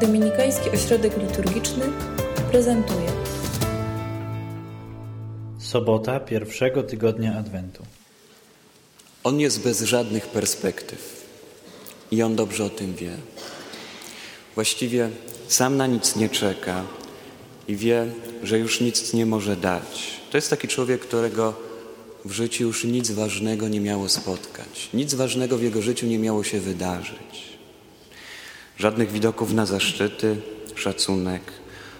Dominikański Ośrodek Liturgiczny prezentuje Sobota pierwszego tygodnia Adwentu. On jest bez żadnych perspektyw i on dobrze o tym wie. Właściwie sam na nic nie czeka i wie, że już nic nie może dać. To jest taki człowiek, którego w życiu już nic ważnego nie miało spotkać. Nic ważnego w jego życiu nie miało się wydarzyć. Żadnych widoków na zaszczyty, szacunek.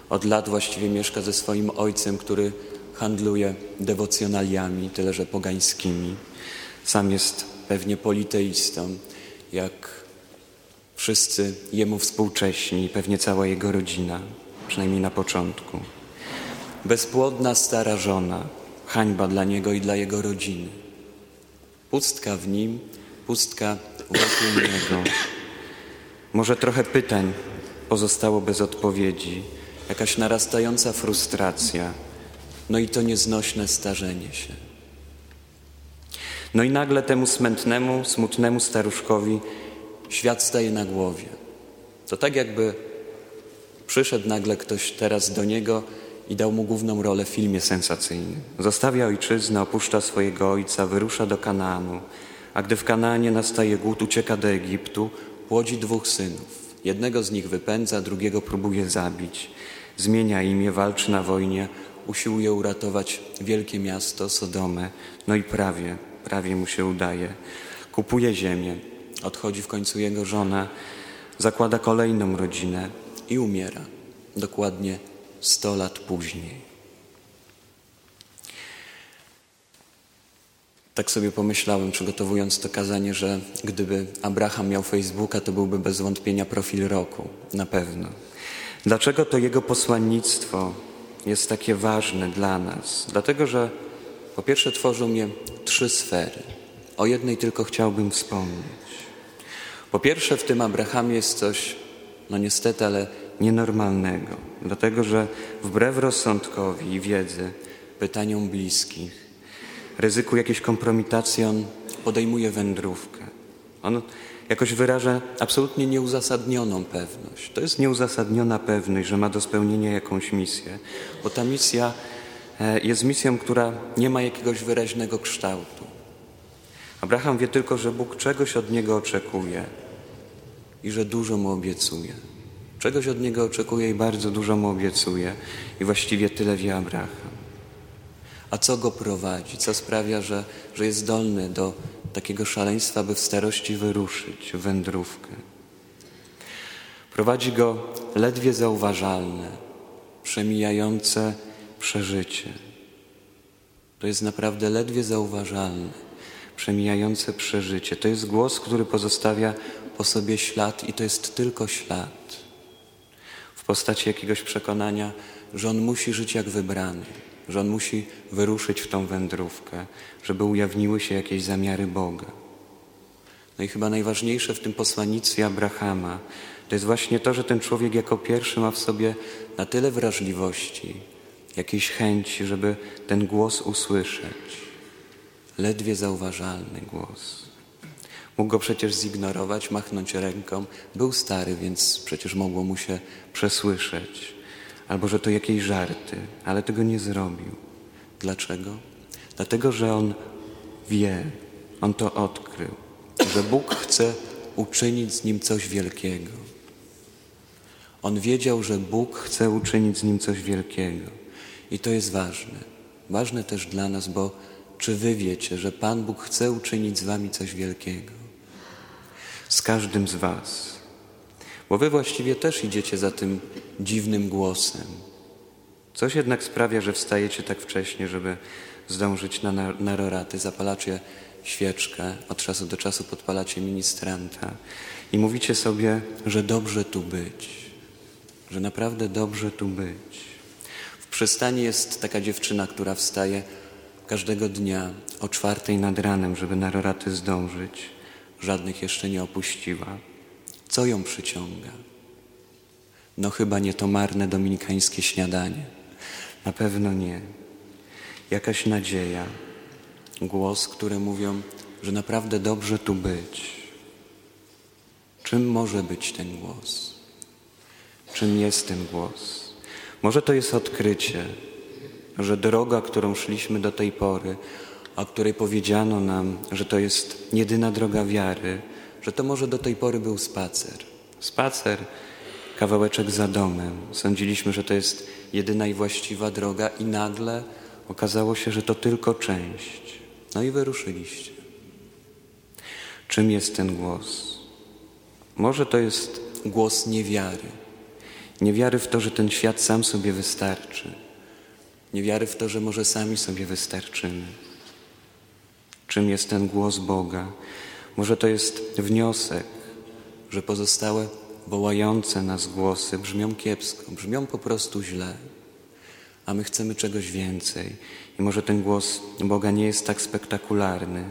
Od lat właściwie mieszka ze swoim ojcem, który handluje dewocjonaliami, tyle że pogańskimi. Sam jest pewnie politeistą, jak wszyscy jemu współcześni, pewnie cała jego rodzina, przynajmniej na początku. Bezpłodna stara żona, hańba dla niego i dla jego rodziny. Pustka w nim, pustka wokół niego. Może trochę pytań pozostało bez odpowiedzi, jakaś narastająca frustracja, no i to nieznośne starzenie się. No i nagle temu smętnemu, smutnemu staruszkowi świat staje na głowie. To tak jakby przyszedł nagle ktoś teraz do niego i dał mu główną rolę w filmie sensacyjnym. Zostawia ojczyznę, opuszcza swojego ojca, wyrusza do Kanaanu, a gdy w Kanaanie nastaje głód, ucieka do Egiptu, płodzi dwóch synów. Jednego z nich wypędza, drugiego próbuje zabić. Zmienia imię, walczy na wojnie, usiłuje uratować wielkie miasto, Sodomę, no i prawie, prawie mu się udaje. Kupuje ziemię, odchodzi w końcu jego żona, zakłada kolejną rodzinę i umiera. Dokładnie sto lat później. Tak sobie pomyślałem, przygotowując to kazanie, że gdyby Abraham miał Facebooka, to byłby bez wątpienia profil roku, na pewno. Dlaczego to jego posłannictwo jest takie ważne dla nas? Dlatego, że po pierwsze tworzą mnie trzy sfery. O jednej tylko chciałbym wspomnieć. Po pierwsze w tym Abrahamie jest coś, no niestety, ale nienormalnego. Dlatego, że wbrew rozsądkowi i wiedzy, pytaniom bliskich, ryzyku jakiejś kompromitacji, on podejmuje wędrówkę. On jakoś wyraża absolutnie nieuzasadnioną pewność. To jest nieuzasadniona pewność, że ma do spełnienia jakąś misję, bo ta misja e, jest misją, która nie ma jakiegoś wyraźnego kształtu. Abraham wie tylko, że Bóg czegoś od niego oczekuje i że dużo mu obiecuje. Czegoś od niego oczekuje i bardzo dużo mu obiecuje. I właściwie tyle wie Abraham. A co go prowadzi? Co sprawia, że, że jest zdolny do takiego szaleństwa, by w starości wyruszyć w wędrówkę? Prowadzi go ledwie zauważalne, przemijające przeżycie. To jest naprawdę ledwie zauważalne, przemijające przeżycie. To jest głos, który pozostawia po sobie ślad i to jest tylko ślad w postaci jakiegoś przekonania, że on musi żyć jak wybrany że on musi wyruszyć w tą wędrówkę, żeby ujawniły się jakieś zamiary Boga. No i chyba najważniejsze w tym posłannictwie Abrahama to jest właśnie to, że ten człowiek jako pierwszy ma w sobie na tyle wrażliwości, jakiejś chęci, żeby ten głos usłyszeć. Ledwie zauważalny głos. Mógł go przecież zignorować, machnąć ręką. Był stary, więc przecież mogło mu się przesłyszeć albo że to jakieś żarty, ale tego nie zrobił. Dlaczego? Dlatego, że on wie, on to odkrył, że Bóg chce uczynić z nim coś wielkiego. On wiedział, że Bóg chce uczynić z nim coś wielkiego. I to jest ważne. Ważne też dla nas, bo czy wy wiecie, że Pan Bóg chce uczynić z wami coś wielkiego? Z każdym z was. Bo wy właściwie też idziecie za tym dziwnym głosem. Coś jednak sprawia, że wstajecie tak wcześnie, żeby zdążyć na naroraty, zapalacie świeczkę, od czasu do czasu podpalacie ministranta i mówicie sobie, że dobrze tu być, że naprawdę dobrze tu być. W przystani jest taka dziewczyna, która wstaje każdego dnia o czwartej nad ranem, żeby na roraty zdążyć. Żadnych jeszcze nie opuściła. Co ją przyciąga? No chyba nie to marne dominikańskie śniadanie. Na pewno nie. Jakaś nadzieja, głos, które mówią, że naprawdę dobrze tu być. Czym może być ten głos? czym jest ten głos. Może to jest odkrycie, że droga, którą szliśmy do tej pory, o której powiedziano nam, że to jest jedyna droga wiary, że to może do tej pory był spacer. Spacer, kawałeczek za domem. Sądziliśmy, że to jest jedyna i właściwa droga, i nagle okazało się, że to tylko część. No i wyruszyliście. Czym jest ten głos? Może to jest głos niewiary. Niewiary w to, że ten świat sam sobie wystarczy. Niewiary w to, że może sami sobie wystarczymy. Czym jest ten głos Boga? Może to jest wniosek, że pozostałe wołające nas głosy brzmią kiepsko, brzmią po prostu źle, a my chcemy czegoś więcej. I może ten głos Boga nie jest tak spektakularny,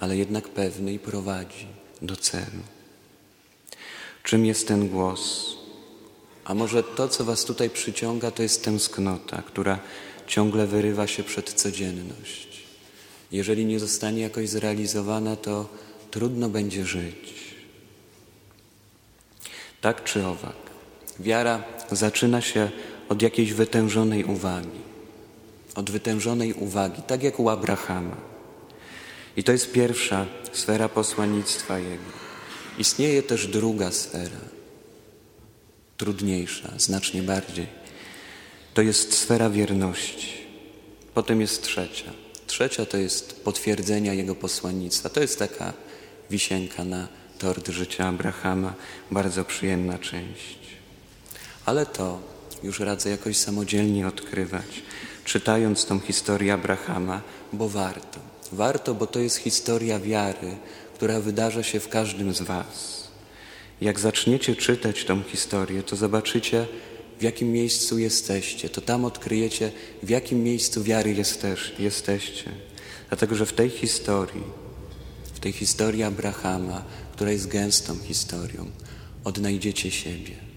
ale jednak pewny i prowadzi do celu. Czym jest ten głos? A może to, co Was tutaj przyciąga, to jest tęsknota, która ciągle wyrywa się przed codzienność. Jeżeli nie zostanie jakoś zrealizowana, to trudno będzie żyć. Tak czy owak, wiara zaczyna się od jakiejś wytężonej uwagi. Od wytężonej uwagi, tak jak u Abrahama. I to jest pierwsza sfera posłannictwa Jego. Istnieje też druga sfera, trudniejsza, znacznie bardziej. To jest sfera wierności. Potem jest trzecia. Trzecia to jest potwierdzenia Jego posłannictwa. To jest taka wisienka na tort życia Abrahama, bardzo przyjemna część. Ale to już radzę jakoś samodzielnie odkrywać, czytając tą historię Abrahama, bo warto. Warto, bo to jest historia wiary, która wydarza się w każdym z Was. Jak zaczniecie czytać tą historię, to zobaczycie, w jakim miejscu jesteście. To tam odkryjecie, w jakim miejscu wiary jesteś, jesteście. Dlatego, że w tej historii, w tej historii Abrahama, która jest gęstą historią, odnajdziecie siebie.